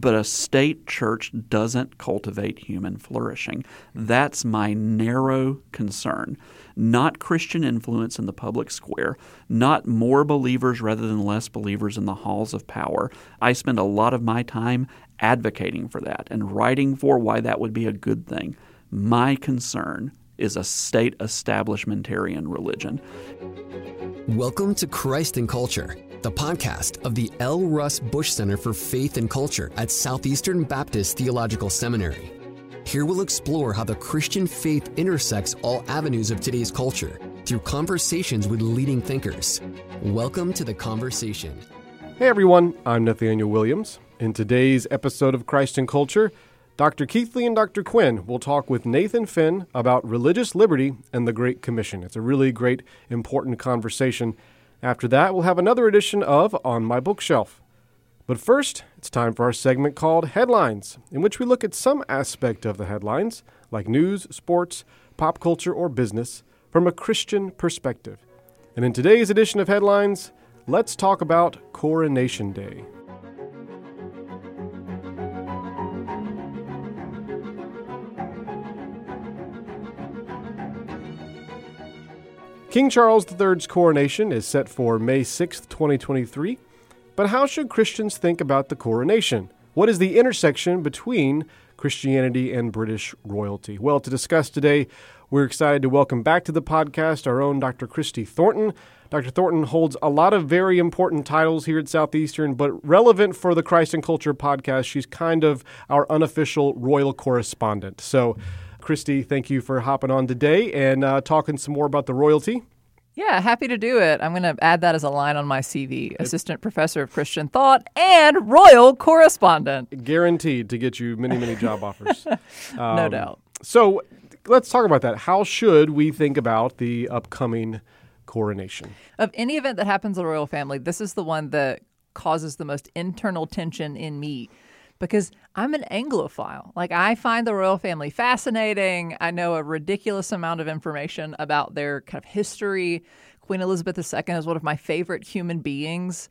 but a state church doesn't cultivate human flourishing. That's my narrow concern. Not Christian influence in the public square, not more believers rather than less believers in the halls of power. I spend a lot of my time advocating for that and writing for why that would be a good thing. My concern is a state establishmentarian religion. Welcome to Christ and Culture, the podcast of the L. Russ Bush Center for Faith and Culture at Southeastern Baptist Theological Seminary. Here we'll explore how the Christian faith intersects all avenues of today's culture through conversations with leading thinkers. Welcome to the conversation. Hey everyone, I'm Nathaniel Williams. In today's episode of Christ and Culture, Dr. Keathley and Dr. Quinn will talk with Nathan Finn about religious liberty and the Great Commission. It's a really great, important conversation. After that, we'll have another edition of On My Bookshelf. But first, it's time for our segment called Headlines, in which we look at some aspect of the headlines, like news, sports, pop culture, or business, from a Christian perspective. And in today's edition of Headlines, let's talk about Coronation Day. King Charles III's coronation is set for May 6, 2023. But how should Christians think about the coronation? What is the intersection between Christianity and British royalty? Well, to discuss today, we're excited to welcome back to the podcast our own Dr. Christy Thornton. Dr. Thornton holds a lot of very important titles here at Southeastern, but relevant for the Christ and Culture podcast, she's kind of our unofficial royal correspondent. So, Christy, thank you for hopping on today and uh, talking some more about the royalty. Yeah, happy to do it. I'm going to add that as a line on my CV Assistant Professor of Christian Thought and Royal Correspondent. Guaranteed to get you many, many job offers. Um, no doubt. So let's talk about that. How should we think about the upcoming coronation? Of any event that happens in the royal family, this is the one that causes the most internal tension in me because I'm an Anglophile. Like, I find the royal family fascinating. I know a ridiculous amount of information about their kind of history. Queen Elizabeth II is one of my favorite human beings.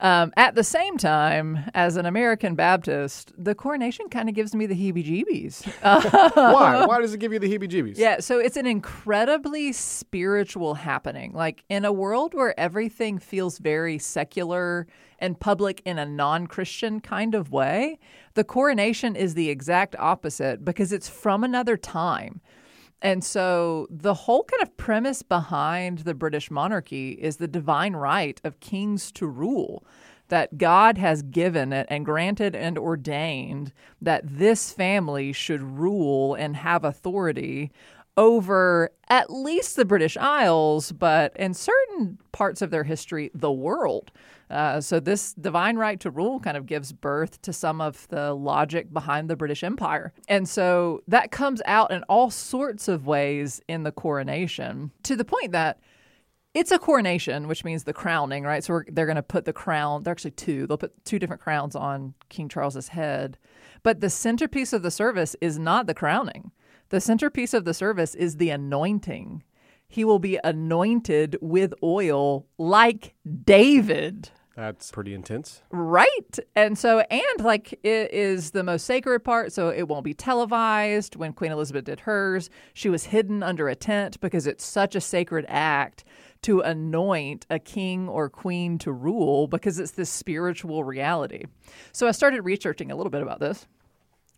Um, at the same time, as an American Baptist, the coronation kind of gives me the heebie jeebies. Why? Why does it give you the heebie jeebies? Yeah, so it's an incredibly spiritual happening. Like in a world where everything feels very secular and public in a non Christian kind of way, the coronation is the exact opposite because it's from another time. And so the whole kind of premise behind the British monarchy is the divine right of kings to rule. That God has given it and granted and ordained that this family should rule and have authority over at least the British Isles, but in certain parts of their history, the world. Uh, so this divine right to rule kind of gives birth to some of the logic behind the British Empire. And so that comes out in all sorts of ways in the coronation to the point that it's a coronation, which means the crowning, right? So they're going to put the crown, they're actually two, they'll put two different crowns on King Charles's head. But the centerpiece of the service is not the crowning. The centerpiece of the service is the anointing. He will be anointed with oil like David. That's pretty intense. Right. And so, and like it is the most sacred part, so it won't be televised. When Queen Elizabeth did hers, she was hidden under a tent because it's such a sacred act to anoint a king or queen to rule because it's this spiritual reality. So I started researching a little bit about this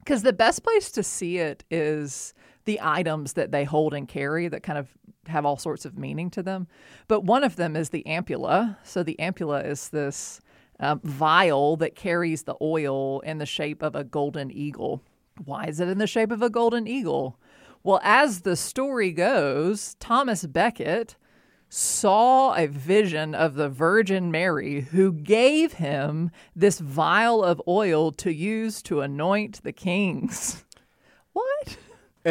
because the best place to see it is the items that they hold and carry that kind of have all sorts of meaning to them. But one of them is the ampulla. So the ampulla is this um, vial that carries the oil in the shape of a golden eagle. Why is it in the shape of a golden eagle? Well, as the story goes, Thomas Becket saw a vision of the Virgin Mary who gave him this vial of oil to use to anoint the kings. What?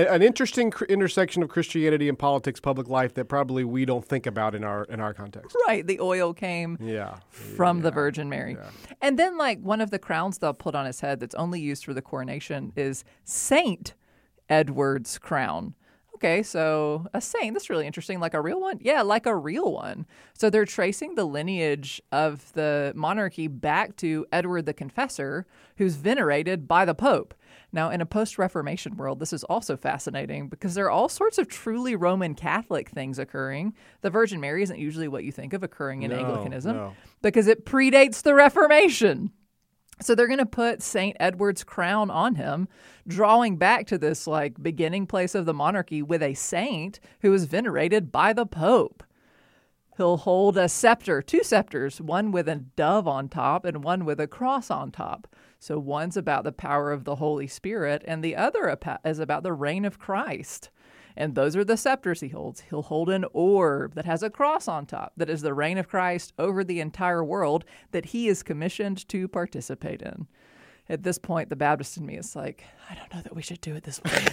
An interesting cr- intersection of Christianity and politics, public life that probably we don't think about in our in our context. Right, the oil came Yeah. from Yeah. the Virgin Mary. Yeah. And then like one of the crowns they'll put on his head that's only used for the coronation is Saint Edward's crown. okay, so a saint, that's really interesting. Like a real one? Yeah, like a real one. So they're tracing the lineage of the monarchy back to Edward the Confessor, who's venerated by the Pope. Now, in a post Reformation world, this is also fascinating because there are all sorts of truly Roman Catholic things occurring. The Virgin Mary isn't usually what you think of occurring in No, Anglicanism no. because it predates the Reformation. So they're going to put St. Edward's crown on him, drawing back to this like beginning place of the monarchy with a saint who is venerated by the Pope. He'll hold a scepter, two scepters, one with a dove on top and one with a cross on top. So one's about the power of the Holy Spirit, and the other is about the reign of Christ. And those are the scepters he holds. He'll hold an orb that has a cross on top, that is the reign of Christ over the entire world that he is commissioned to participate in. At this point, the Baptist in me is like, I don't know that we should do it this way.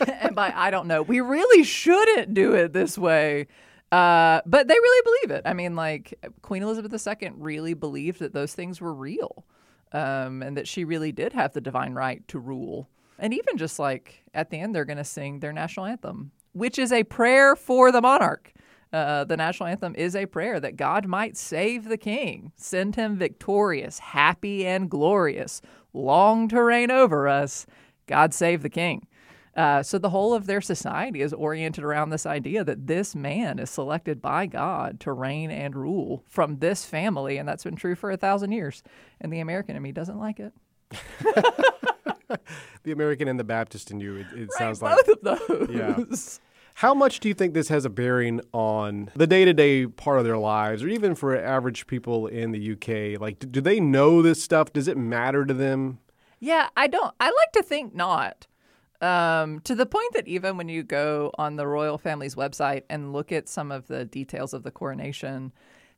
and by I don't know, we really shouldn't do it this way. Uh, but they really believe it. I mean, like Queen Elizabeth II really believed that those things were real, um, and that she really did have the divine right to rule. And even just like at the end, they're going to sing their national anthem, which is a prayer for the monarch. Uh, the national anthem is a prayer that God might save the king, send him victorious, happy, and glorious, long to reign over us. God save the king. Uh, so the whole of their society is oriented around this idea that this man is selected by God to reign and rule from this family, and that's been true for a thousand years. And the American in me doesn't like it. The American and the Baptist in you, it, it Right, sounds like. both of those. Yeah. How much do you think this has a bearing on the day to day part of their lives, or even for average people in the UK? Like, do, do they know this stuff? Does it matter to them? Yeah, I don't. I like to think not. Um, to the point that even when you go on the royal family's website and look at some of the details of the coronation,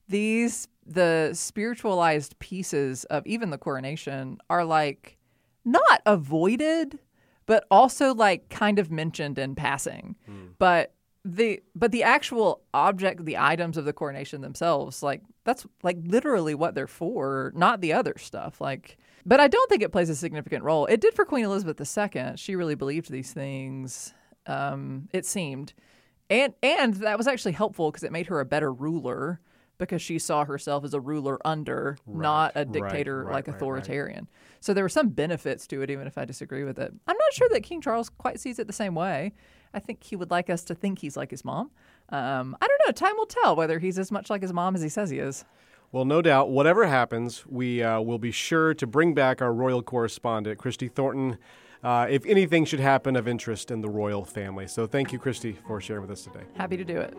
these the spiritualized pieces of even the coronation are like not avoided, but also like kind of mentioned in passing. But the but the actual object, the items of the coronation themselves, like that's like literally what they're for, not the other stuff. Like, but I don't think it plays a significant role. It did for Queen Elizabeth II. She really believed these things. Um, it seemed, and and that was actually helpful because it made her a better ruler because she saw herself as a ruler under, not a dictator right, like right, right. authoritarian. So there were some benefits to it, even if I disagree with it. I'm not sure that King Charles quite sees it the same way. I think he would like us to think he's like his mom. Um, I don't know. Time will tell whether he's as much like his mom as he says he is. Well, no doubt, whatever happens, we uh, will be sure to bring back our royal correspondent, Christy Thornton, uh, if anything should happen of interest in the royal family. So thank you, Christy, for sharing with us today. Happy to do it.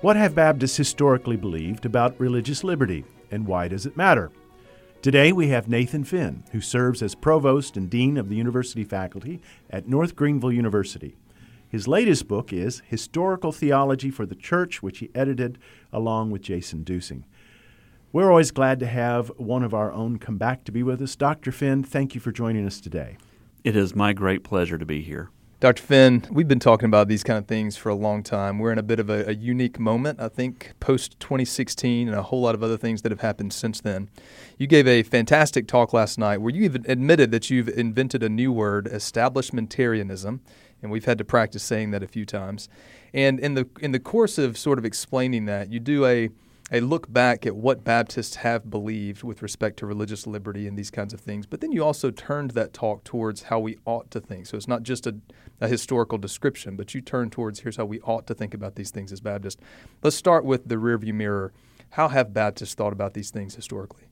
What have Baptists historically believed about religious liberty, and why does it matter? Today we have Nathan Finn, who serves as Provost and Dean of the University faculty at North Greenville University. His latest book is Historical Theology for the Church, which he edited along with Jason Duesing. We're always glad to have one of our own come back to be with us. Dr. Finn, thank you for joining us today. It is my great pleasure to be here. Dr. Finn, we've been talking about these kind of things for a long time. We're in a bit of a, a unique moment, I think, post 2016 and a whole lot of other things that have happened since then. You gave a fantastic talk last night where you even admitted that you've invented a new word, establishmentarianism, and we've had to practice saying that a few times. And in the in the course of sort of explaining that, you do a a look back at what Baptists have believed with respect to religious liberty and these kinds of things. But then you also turned that talk towards how we ought to think. So it's not just a, a historical description, but you turn towards here's how we ought to think about these things as Baptists. Let's start with the rearview mirror. How have Baptists thought about these things historically?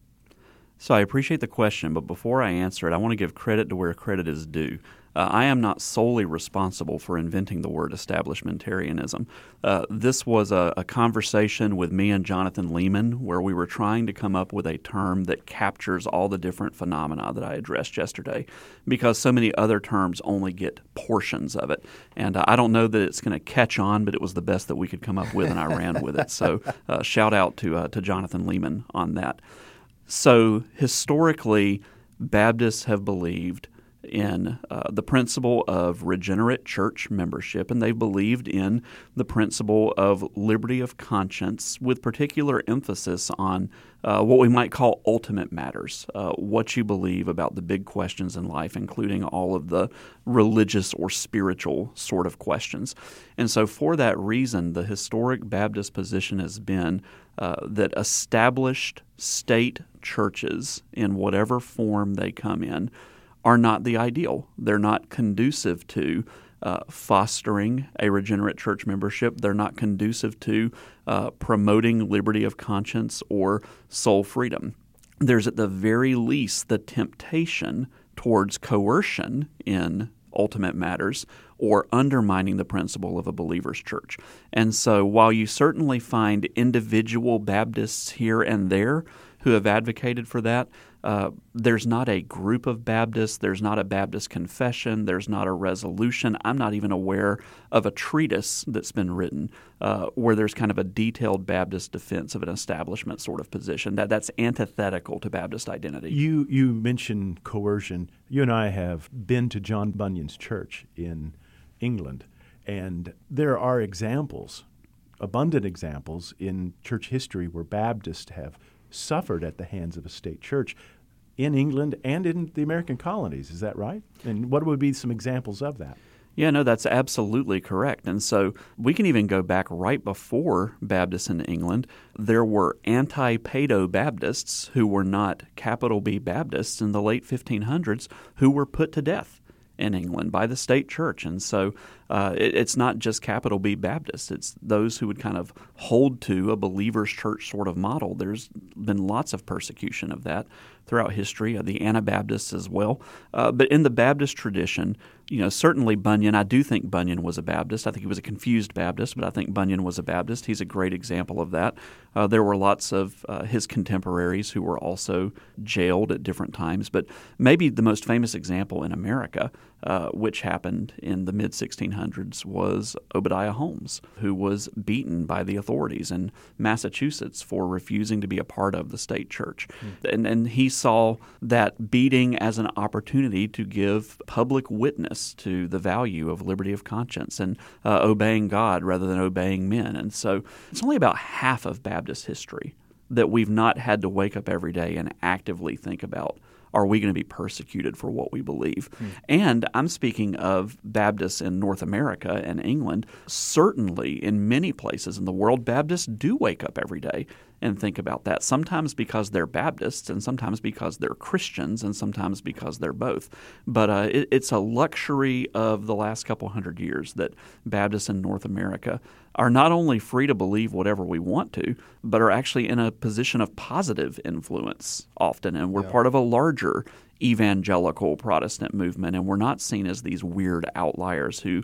So I appreciate the question, but before I answer it, I want to give credit to where credit is due. Uh, I am not solely responsible for inventing the word establishmentarianism. Uh, this was a, a conversation with me and Jonathan Leeman where we were trying to come up with a term that captures all the different phenomena that I addressed yesterday because so many other terms only get portions of it. And uh, I don't know that it's going to catch on, but it was the best that we could come up with, and I ran with it. So uh, shout out to, uh, to Jonathan Leeman on that. So historically, Baptists have believed in uh, the principle of regenerate church membership, and they've believed in the principle of liberty of conscience, with particular emphasis on uh, what we might call ultimate matters, uh, what you believe about the big questions in life, including all of the religious or spiritual sort of questions. And so, for that reason, the historic Baptist position has been uh, that established state churches, in whatever form they come in, are not the ideal. They're not conducive to uh, fostering a regenerate church membership. They're not conducive to uh, promoting liberty of conscience or soul freedom. There's at the very least the temptation towards coercion in ultimate matters or undermining the principle of a believer's church. And so, while you certainly find individual Baptists here and there who have advocated for that, uh, there's not a group of Baptists, there's not a Baptist confession, there's not a resolution. I'm not even aware of a treatise that's been written uh, where there's kind of a detailed Baptist defense of an establishment sort of position. That that's antithetical to Baptist identity. You you mentioned coercion. You and I have been to John Bunyan's church in England, and there are examples, abundant examples in church history where Baptists have suffered at the hands of a state church in England and in the American colonies. Is that right? And what would be some examples of that? Yeah, no, that's absolutely correct. And so we can even go back right before Baptists in England. There were anti Pedo Baptists who were not capital B Baptists in the late 1500s who were put to death in England by the state church. And so uh, it, it's not just capital B Baptists, it's those who would kind of hold to a believer's church sort of model. There's been lots of persecution of that throughout history, uh, the Anabaptists as well. Uh, but in the Baptist tradition, you know, certainly Bunyan, I do think Bunyan was a Baptist. I think he was a confused Baptist, but I think Bunyan was a Baptist. He's a great example of that. Uh, there were lots of uh, his contemporaries who were also jailed at different times, but maybe the most famous example in America, uh, which happened in the mid 1600s, was Obadiah Holmes, who was beaten by the authorities in Massachusetts for refusing to be a part of the state church. Mm. And, and he saw that beating as an opportunity to give public witness to the value of liberty of conscience and uh, obeying God rather than obeying men. And so it's only about half of Baptist history that we've not had to wake up every day and actively think about are we going to be persecuted for what we believe? Mm. And I'm speaking of Baptists in North America and England. Certainly, in many places in the world, Baptists do wake up every day and think about that. Sometimes because they're Baptists, and sometimes because they're Christians, and sometimes because they're both. But uh, it, it's a luxury of the last couple hundred years that Baptists in North America are not only free to believe whatever we want to, but are actually in a position of positive influence often. And we're yeah. part of a larger evangelical Protestant movement, and we're not seen as these weird outliers who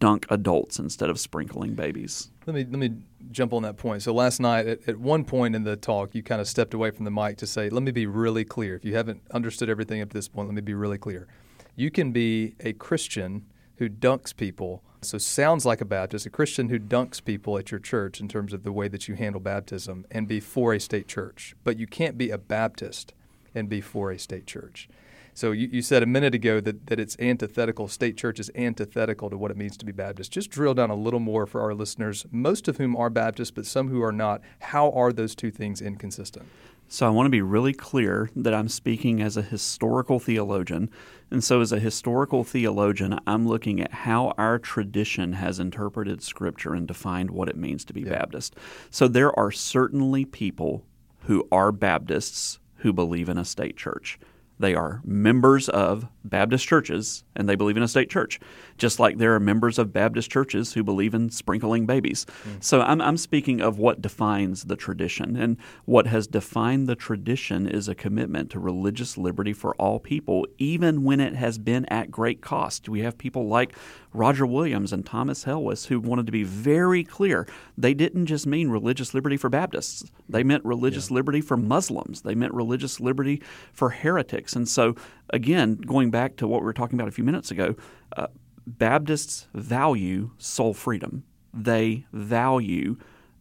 dunk adults instead of sprinkling babies. Let me let me jump on that point. So last night, at, at one point in the talk, you kind of stepped away from the mic to say, "Let me be really clear. If you haven't understood everything up to this point, let me be really clear. You can be a Christian who dunks people." So sounds like a Baptist, a Christian who dunks people at your church in terms of the way that you handle baptism and be for a state church. But you can't be a Baptist and be for a state church. So you, you said a minute ago that, that it's antithetical, state church is antithetical to what it means to be Baptist. Just drill down a little more for our listeners, most of whom are Baptist, but some who are not. How are those two things inconsistent? So I want to be really clear that I'm speaking as a historical theologian. And so, as a historical theologian, I'm looking at how our tradition has interpreted Scripture and defined what it means to be yeah. Baptist. So, there are certainly people who are Baptists who believe in a state church. They are members of Baptist churches and they believe in a state church, just like there are members of Baptist churches who believe in sprinkling babies. Mm. So I'm, I'm speaking of what defines the tradition. And what has defined the tradition is a commitment to religious liberty for all people, even when it has been at great cost. We have people like Roger Williams and Thomas Helwys who wanted to be very clear. They didn't just mean religious liberty for Baptists, they meant religious yeah. liberty for Muslims, they meant religious liberty for heretics. And so, again, going back to what we were talking about a few minutes ago, uh, Baptists value soul freedom. They value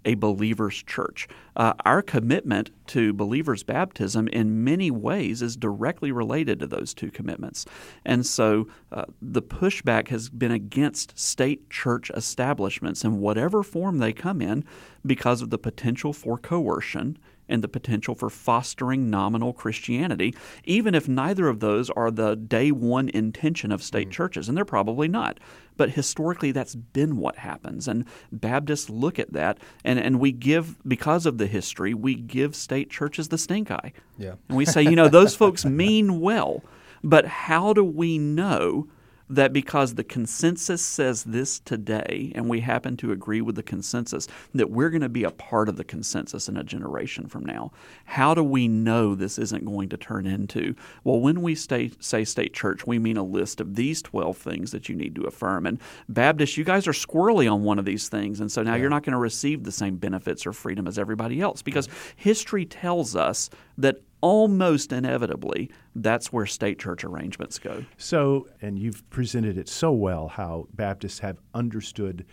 a believer's church. Uh, our commitment to believers' baptism in many ways is directly related to those two commitments. And so uh, the pushback has been against state church establishments in whatever form they come in because of the potential for coercion and the potential for fostering nominal Christianity, even if neither of those are the day one intention of state mm. churches, and they're probably not. But historically, that's been what happens. And Baptists look at that, and, and we give, because of the history, we give state churches the stink eye. Yeah. And we say, you know, those folks mean well, but how do we know that because the consensus says this today, and we happen to agree with the consensus, that we're going to be a part of the consensus in a generation from now. How do we know this isn't going to turn into, well, when we stay, say state church, we mean a list of these 12 things that you need to affirm. And Baptist, you guys are squirrely on one of these things, and so now yeah. you're not going to receive the same benefits or freedom as everybody else because history tells us that almost inevitably, that's where state church arrangements go. So, and you've presented it so well how Baptists have understood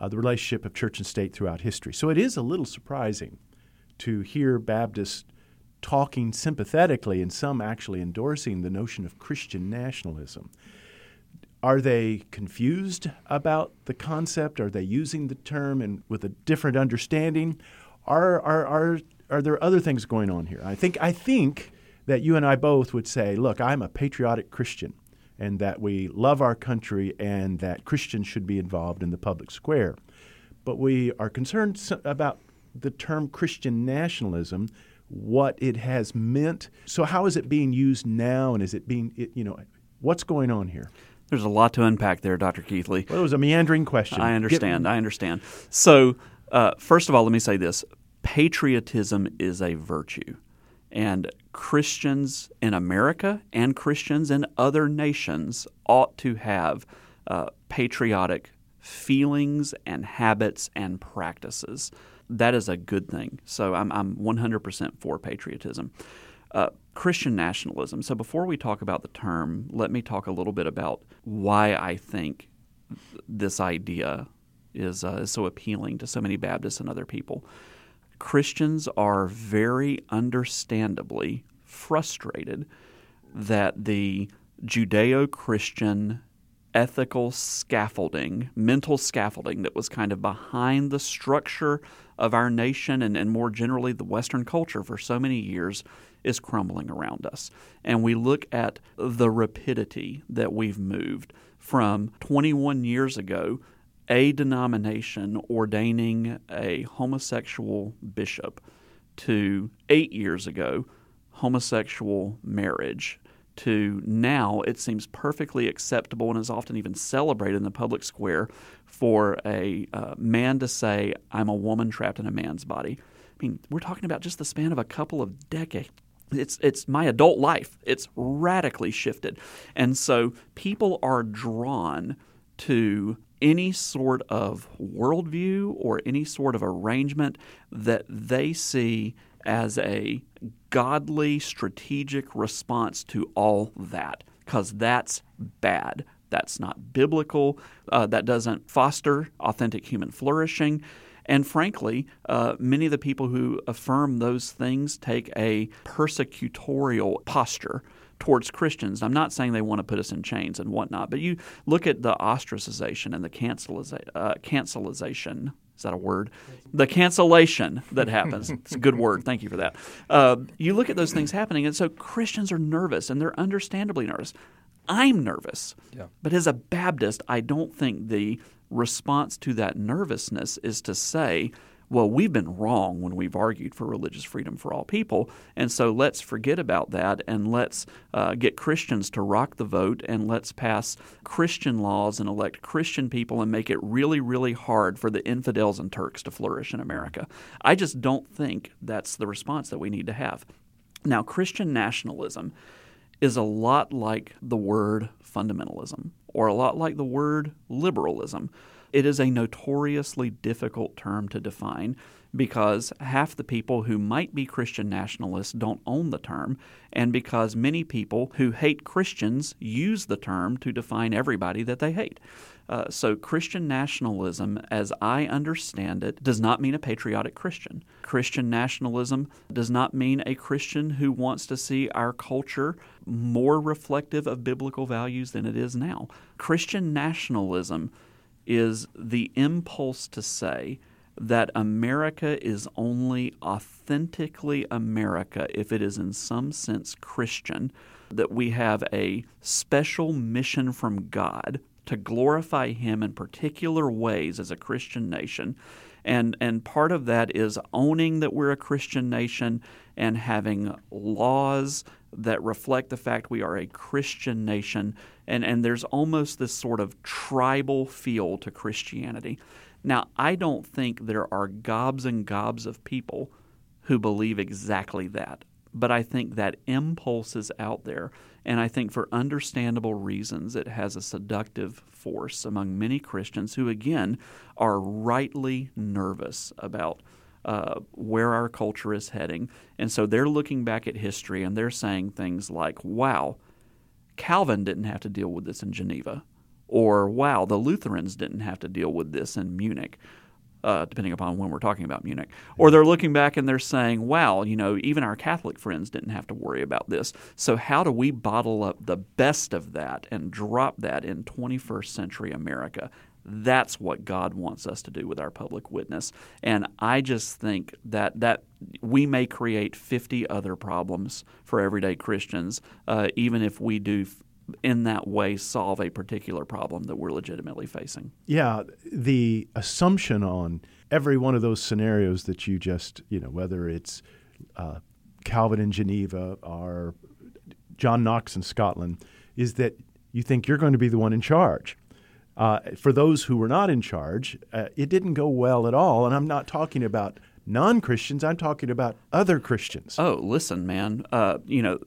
uh, the relationship of church and state throughout history. So it is a little surprising to hear Baptists talking sympathetically and some actually endorsing the notion of Christian nationalism. Are they confused about the concept? Are they using the term and with a different understanding? Are, are, are are there other things going on here? I think I think that you and I both would say, look, I'm a patriotic Christian, and that we love our country, and that Christians should be involved in the public square. But we are concerned about the term Christian nationalism, what it has meant. So, how is it being used now, and is it being, you know, what's going on here? There's a lot to unpack there, Dr. Keathley. Well, it was a meandering question. I understand. Get, I understand. So, uh, first of all, let me say this patriotism is a virtue. And Christians in America and Christians in other nations ought to have uh, patriotic feelings and habits and practices. That is a good thing. So I'm, I'm 100% for patriotism. Uh, Christian nationalism. So before we talk about the term, let me talk a little bit about why I think this idea is, uh, is so appealing to so many Baptists and other people. Christians are very understandably frustrated that the Judeo Christian ethical scaffolding, mental scaffolding that was kind of behind the structure of our nation and, and more generally the Western culture for so many years is crumbling around us. And we look at the rapidity that we've moved from 21 years ago a denomination ordaining a homosexual bishop to eight years ago homosexual marriage to now it seems perfectly acceptable and is often even celebrated in the public square for a uh, man to say, I'm a woman trapped in a man's body. I mean, we're talking about just the span of a couple of decades. It's, it's my adult life. It's radically shifted. And so people are drawn to any sort of worldview or any sort of arrangement that they see as a godly, strategic response to all that, because that's bad. That's not biblical. Uh, that doesn't foster authentic human flourishing. And frankly, uh, many of the people who affirm those things take a persecutorial posture towards Christians. I'm not saying they want to put us in chains and whatnot, but you look at the ostracization and the canceliza- uh, cancelization. Is that a word? The cancellation that happens. it's a good word. Thank you for that. Uh, you look at those things happening, and so Christians are nervous, and they're understandably nervous. I'm nervous. Yeah. But as a Baptist, I don't think the response to that nervousness is to say, well, we've been wrong when we've argued for religious freedom for all people. And so let's forget about that and let's uh, get Christians to rock the vote and let's pass Christian laws and elect Christian people and make it really, really hard for the infidels and Turks to flourish in America. I just don't think that's the response that we need to have. Now, Christian nationalism is a lot like the word fundamentalism or a lot like the word liberalism. It is a notoriously difficult term to define because half the people who might be Christian nationalists don't own the term, and because many people who hate Christians use the term to define everybody that they hate. Uh, so, Christian nationalism, as I understand it, does not mean a patriotic Christian. Christian nationalism does not mean a Christian who wants to see our culture more reflective of biblical values than it is now. Christian nationalism is the impulse to say, that America is only authentically America if it is in some sense Christian, that we have a special mission from God to glorify Him in particular ways as a Christian nation. And, and part of that is owning that we're a Christian nation and having laws that reflect the fact we are a Christian nation. And, and there's almost this sort of tribal feel to Christianity. Now, I don't think there are gobs and gobs of people who believe exactly that, but I think that impulse is out there, and I think for understandable reasons it has a seductive force among many Christians who, again, are rightly nervous about. Uh, where our culture is heading. And so they're looking back at history and they're saying things like, wow, Calvin didn't have to deal with this in Geneva. Or, wow, the Lutherans didn't have to deal with this in Munich. Uh, depending upon when we're talking about Munich. Or they're looking back and they're saying, wow, you know, even our Catholic friends didn't have to worry about this. So, how do we bottle up the best of that and drop that in 21st century America? That's what God wants us to do with our public witness. And I just think that, that we may create 50 other problems for everyday Christians, uh, even if we do in that way solve a particular problem that we're legitimately facing. Yeah, the assumption on every one of those scenarios that you just, you know, whether it's uh, Calvin in Geneva or John Knox in Scotland, is that you think you're going to be the one in charge. Uh, for those who were not in charge, uh, it didn't go well at all. And I'm not talking about non Christians, I'm talking about other Christians. Oh, listen, man. Uh, you know,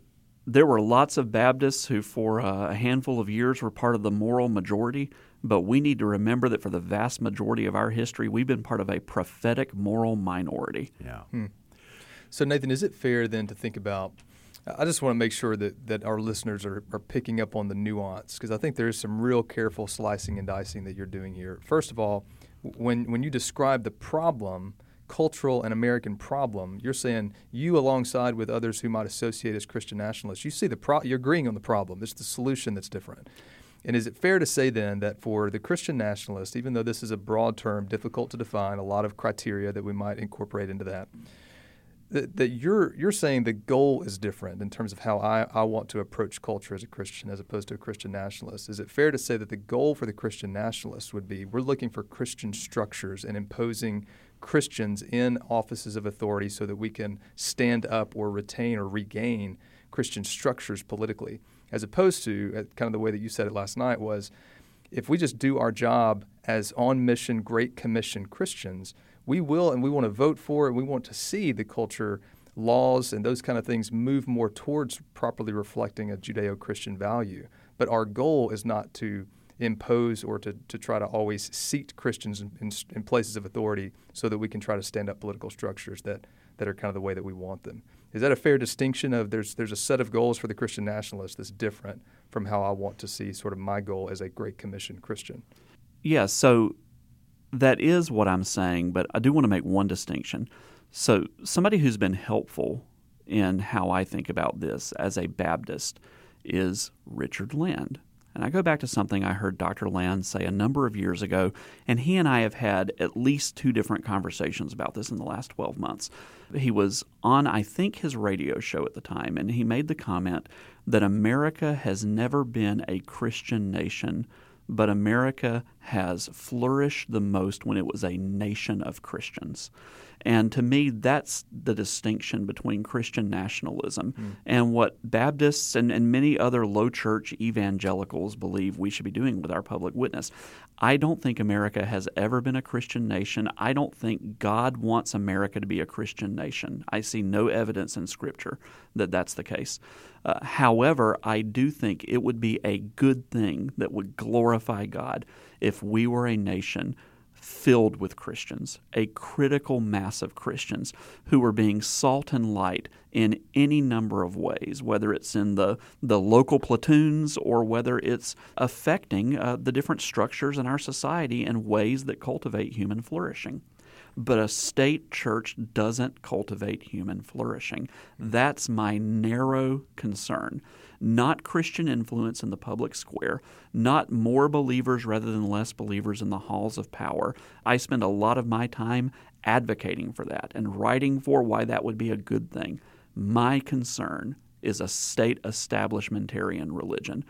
there were lots of Baptists who, for a handful of years, were part of the moral majority, but we need to remember that for the vast majority of our history, we've been part of a prophetic moral minority. Yeah. Hmm. So, Nathan, is it fair then to think about? I just want to make sure that, that our listeners are, are picking up on the nuance because I think there is some real careful slicing and dicing that you're doing here. First of all, when, when you describe the problem, cultural and American problem. You're saying you, alongside with others who might associate as Christian nationalists, you see the pro- you're agreeing on the problem. It's the solution that's different. And is it fair to say then that for the Christian nationalist, even though this is a broad term, difficult to define, a lot of criteria that we might incorporate into that, that, that you're you're saying the goal is different in terms of how I, I want to approach culture as a Christian as opposed to a Christian nationalist. Is it fair to say that the goal for the Christian nationalist would be we're looking for Christian structures and imposing Christians in offices of authority so that we can stand up or retain or regain Christian structures politically, as opposed to uh, kind of the way that you said it last night was if we just do our job as on mission, Great Commission Christians, we will and we want to vote for it. We want to see the culture laws and those kind of things move more towards properly reflecting a Judeo Christian value. But our goal is not to impose or to, to try to always seat Christians in, in, in, places of authority so that we can try to stand up political structures that, that are kind of the way that we want them. Is that a fair distinction of there's, there's a set of goals for the Christian nationalist that's different from how I want to see sort of my goal as a Great Commission Christian? Yeah, so that is what I'm saying, but I do want to make one distinction. So, somebody who's been helpful in how I think about this as a Baptist is Richard Land. And I go back to something I heard Dr. Land say a number of years ago, and he and I have had at least two different conversations about this in the last 12 months. He was on, I think, his radio show at the time, and he made the comment that America has never been a Christian nation, but America has flourished the most when it was a nation of Christians. And to me, that's the distinction between Christian nationalism mm. and what Baptists and, and many other low church evangelicals believe we should be doing with our public witness. I don't think America has ever been a Christian nation. I don't think God wants America to be a Christian nation. I see no evidence in Scripture that that's the case. Uh, however, I do think it would be a good thing that would glorify God if we were a nation filled with Christians, a critical mass of Christians who are being salt and light in any number of ways, whether it's in the, the local platoons or whether it's affecting uh, the different structures in our society in ways that cultivate human flourishing. But a state church doesn't cultivate human flourishing. That's my narrow concern not Christian influence in the public square, not more believers rather than less believers in the halls of power. I spend a lot of my time advocating for that and writing for why that would be a good thing. My concern is a state establishmentarian religion,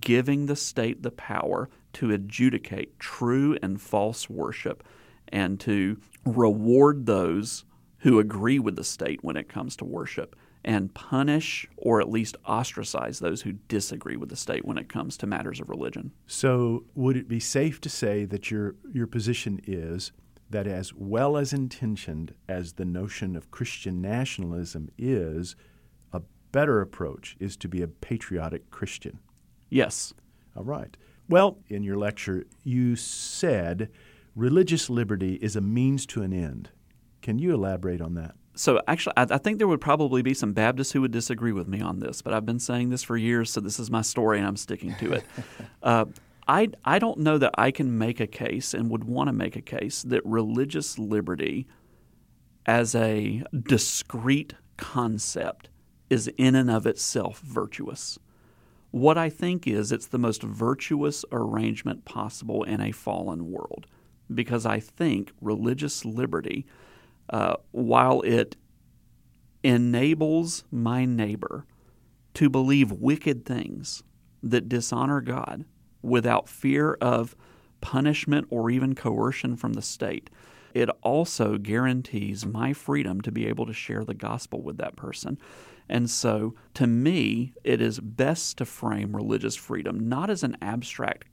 giving the state the power to adjudicate true and false worship and to reward those who agree with the state when it comes to worship and punish or at least ostracize those who disagree with the state when it comes to matters of religion. So, would it be safe to say that your your position is that as well as intentioned as the notion of Christian nationalism is, a better approach is to be a patriotic Christian? Yes. All right. Well, in your lecture, you said religious liberty is a means to an end. Can you elaborate on that? So actually, I, I, think there would probably be some Baptists who would disagree with me on this, but I've been saying this for years, so this is my story, and I'm sticking to it. uh, I I don't know that I can make a case and would want to make a case that religious liberty, as a discrete concept, is in and of itself virtuous. What I think is it's the most virtuous arrangement possible in a fallen world, because I think religious liberty uh, while it enables my neighbor to believe wicked things that dishonor God without fear of punishment or even coercion from the state, it also guarantees my freedom to be able to share the gospel with that person. And so, to me, it is best to frame religious freedom not as an abstract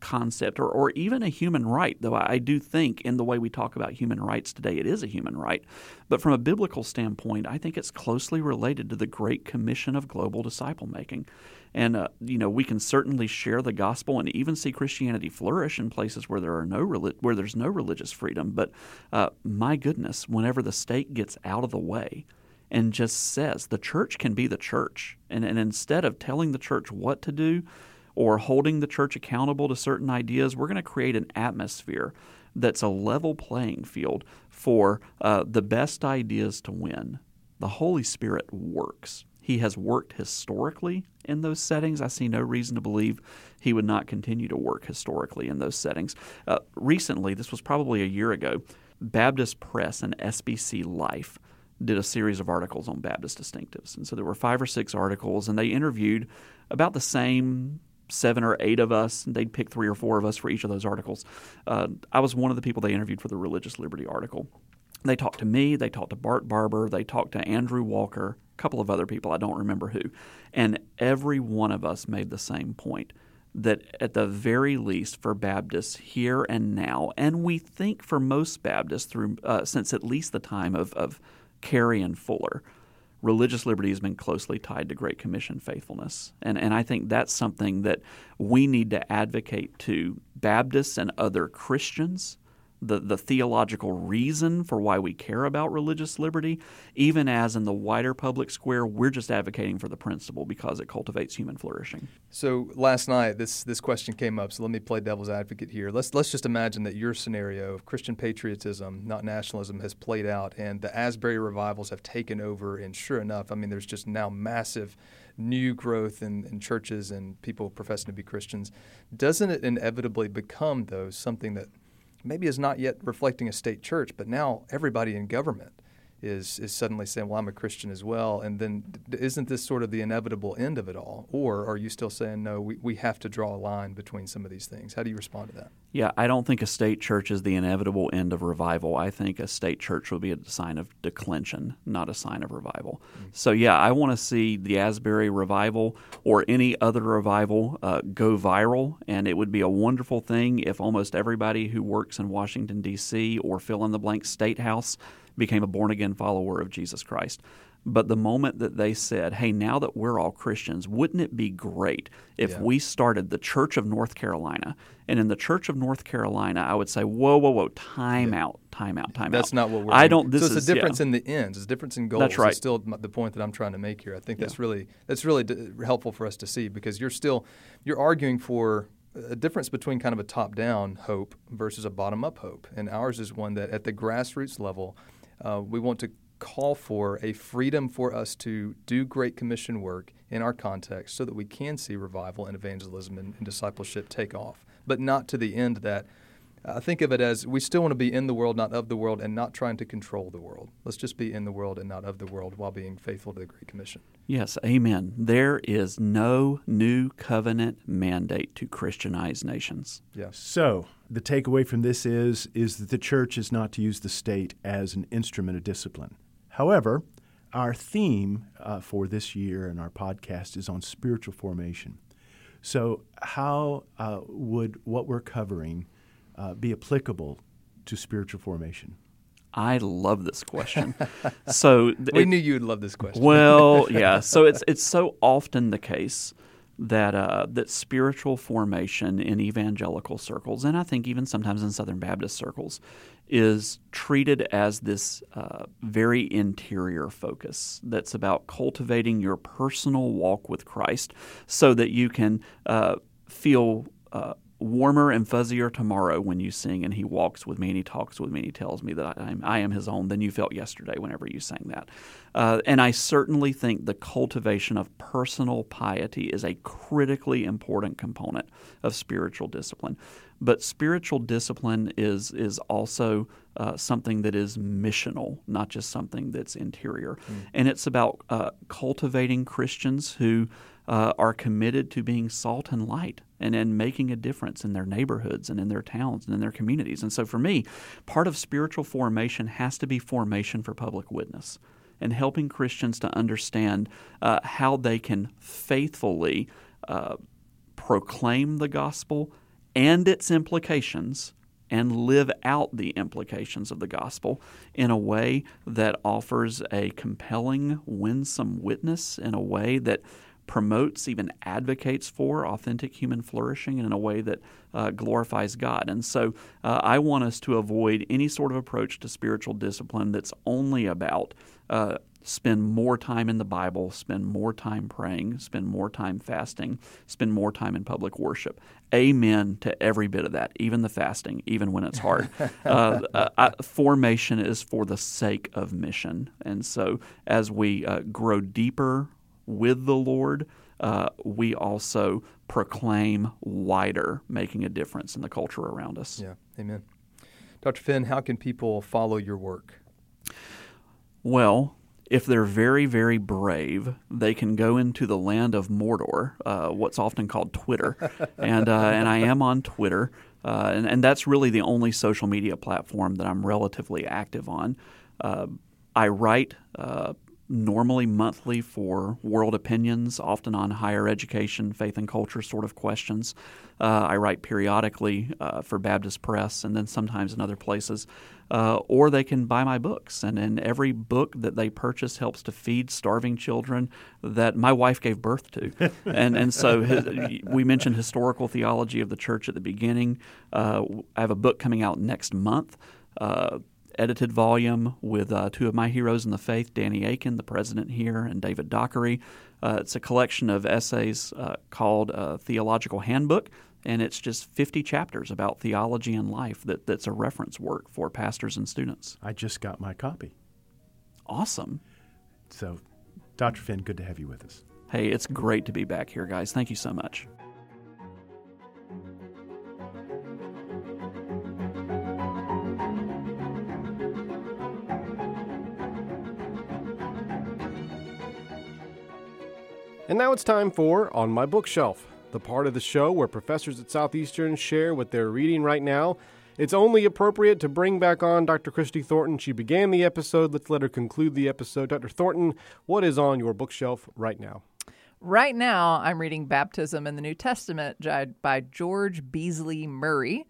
concept or, or even a human right, though I do think in the way we talk about human rights today, it is a human right. But from a biblical standpoint, I think it's closely related to the Great Commission of global disciple making. And, uh, you know, we can certainly share the gospel and even see Christianity flourish in places where, there are no where there's no religious freedom. But uh, my goodness, whenever the state gets out of the way, and just says the church can be the church. And, and instead of telling the church what to do, or holding the church accountable to certain ideas, we're going to create an atmosphere that's a level playing field for uh, the best ideas to win. The Holy Spirit works. He has worked historically in those settings. I see no reason to believe he would not continue to work historically in those settings. Uh, recently, this was probably a year ago, Baptist Press and SBC Life did a series of articles on Baptist distinctives. And so there were five or six articles, and they interviewed about the same seven or eight of us. They'd pick three or four of us for each of those articles. Uh, I was one of the people they interviewed for the religious liberty article. They talked to me, they talked to Bart Barber, they talked to Andrew Walker, a couple of other people, I don't remember who. And every one of us made the same point that at the very least for Baptists here and now, and we think for most Baptists through uh, since at least the time of, of Carey and Fuller, religious liberty has been closely tied to Great Commission faithfulness. And, and I think that's something that we need to advocate to Baptists and other Christians the, the theological reason for why we care about religious liberty, even as in the wider public square, we're just advocating for the principle because it cultivates human flourishing. So last night, this this question came up. So let me play devil's advocate here. Let's let's just imagine that your scenario of Christian patriotism, not nationalism, has played out, and the Asbury revivals have taken over. And sure enough, I mean, there's just now massive new growth in, in churches and people professing to be Christians. Doesn't it inevitably become though something that maybe is not yet reflecting a state church, but now everybody in government is is suddenly saying, "Well, I'm a Christian as well." And then, isn't this sort of the inevitable end of it all, or are you still saying, "No, we, we have to draw a line between some of these things"? How do you respond to that? Yeah, I don't think a state church is the inevitable end of revival. I think a state church will be a sign of declension, not a sign of revival. Mm-hmm. So, yeah, I want to see the Asbury revival or any other revival uh, go viral, and it would be a wonderful thing if almost everybody who works in Washington D.C. or fill in the blank state house became a born again follower of Jesus Christ. But the moment that they said, hey, now that we're all Christians, wouldn't it be great if yeah. we started the Church of North Carolina? And in the Church of North Carolina, I would say, whoa, whoa, whoa, time yeah. out, time out, time that's out. That's not what we're. I don't. This so it's is, a difference yeah. in the ends. It's a difference in goals. That's right. It's still the point that I'm trying to make here. I think that's really that's really d- helpful for us to see because you're still you're arguing for a difference between kind of a top down hope versus a bottom up hope. And ours is one that at the grassroots level, uh, we want to call for a freedom for us to do Great Commission work in our context so that we can see revival and evangelism and, and discipleship take off, but not to the end that I think of it as we still want to be in the world, not of the world, and not trying to control the world. Let's just be in the world and not of the world while being faithful to the Great Commission. Yes, amen. There is no new covenant mandate to Christianize nations. Yes. So the takeaway from this is is that the church is not to use the state as an instrument of discipline. However, our theme uh, for this year and our podcast is on spiritual formation. So, how uh, would what we're covering uh, be applicable to spiritual formation? I love this question. so th- we it, knew you'd love this question. well, yeah. So it's it's so often the case that uh, that spiritual formation in evangelical circles, and I think even sometimes in Southern Baptist circles, is treated as this uh, very interior focus that's about cultivating your personal walk with Christ, so that you can uh, feel uh, warmer and fuzzier tomorrow when you sing and he walks with me and he talks with me and he tells me that I am, I am his own than you felt yesterday whenever you sang that. Uh, and I certainly think the cultivation of personal piety is a critically important component of spiritual discipline. But spiritual discipline is, is also uh, something that is missional, not just something that's interior. Mm. And it's about uh, cultivating Christians who uh, are committed to being salt and light and, in making a difference in their neighborhoods and in their towns and in their communities. And so for me, part of spiritual formation has to be formation for public witness and helping Christians to understand uh, how they can faithfully uh, proclaim the gospel and its implications and live out the implications of the gospel in a way that offers a compelling, winsome witness in a way that promotes, even advocates for authentic human flourishing in a way that uh, glorifies God. And so uh, I want us to avoid any sort of approach to spiritual discipline that's only about uh, spend more time in the Bible, spend more time praying, spend more time fasting, spend more time in public worship. Amen to every bit of that, even the fasting, even when it's hard. uh, uh, formation is for the sake of mission. And so as we uh, grow deeper with the Lord, uh, we also proclaim wider, making a difference in the culture around us. Yeah, amen. Dr. Finn, how can people follow your work? Well, if they're very, very brave, they can go into the land of Mordor, uh, what's often called Twitter, and uh, and I am on Twitter, uh, and, and that's really the only social media platform that I'm relatively active on. Uh, I write uh, normally monthly for World Opinions, often on higher education, faith and culture sort of questions. Uh, I write periodically uh, for Baptist Press and then sometimes in other places. Uh, or they can buy my books. And, and every book that they purchase helps to feed starving children that my wife gave birth to. and, and so his, we mentioned historical theology of the church at the beginning. Uh, I have a book coming out next month uh, edited volume with uh, two of my heroes in the faith, Danny Akin, the president here, and David Dockery. Uh, it's a collection of essays uh, called uh, Theological Handbook, and it's just 50 chapters about theology and life that, that's a reference work for pastors and students. I just got my copy. Awesome. So, Dr. Finn, good to have you with us. Hey, it's great to be back here, guys. Thank you so much. And now it's time for On My Bookshelf, the part of the show where professors at Southeastern share what they're reading right now. It's only appropriate to bring back on Dr. Christy Thornton. She began the episode. Let's let her conclude the episode. Dr. Thornton, what is on your bookshelf right now? Right now, I'm reading Baptism in the New Testament by George Beasley Murray.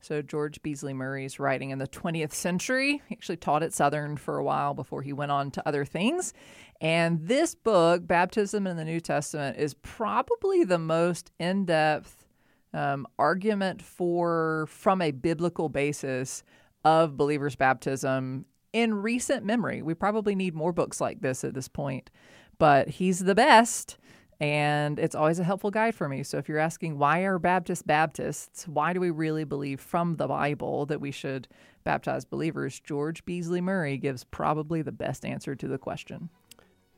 So, George Beasley Murray's writing in the 20th century. He actually taught at Southern for a while before he went on to other things. And this book, Baptism in the New Testament, is probably the most in depth um, argument for, from a biblical basis, of believers' baptism in recent memory. We probably need more books like this at this point, but he's the best. And it's always a helpful guide for me. So if you're asking why are Baptists Baptists, why do we really believe from the Bible that we should baptize believers, George Beasley Murray gives probably the best answer to the question.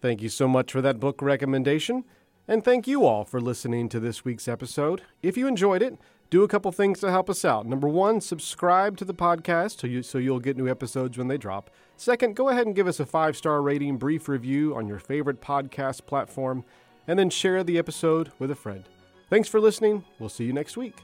Thank you so much for that book recommendation. And thank you all for listening to this week's episode. If you enjoyed it, do a couple things to help us out. Number one, subscribe to the podcast so, you, so you'll get new episodes when they drop. Second, go ahead and give us a five star rating, brief review on your favorite podcast platform and then share the episode with a friend. Thanks for listening. We'll see you next week.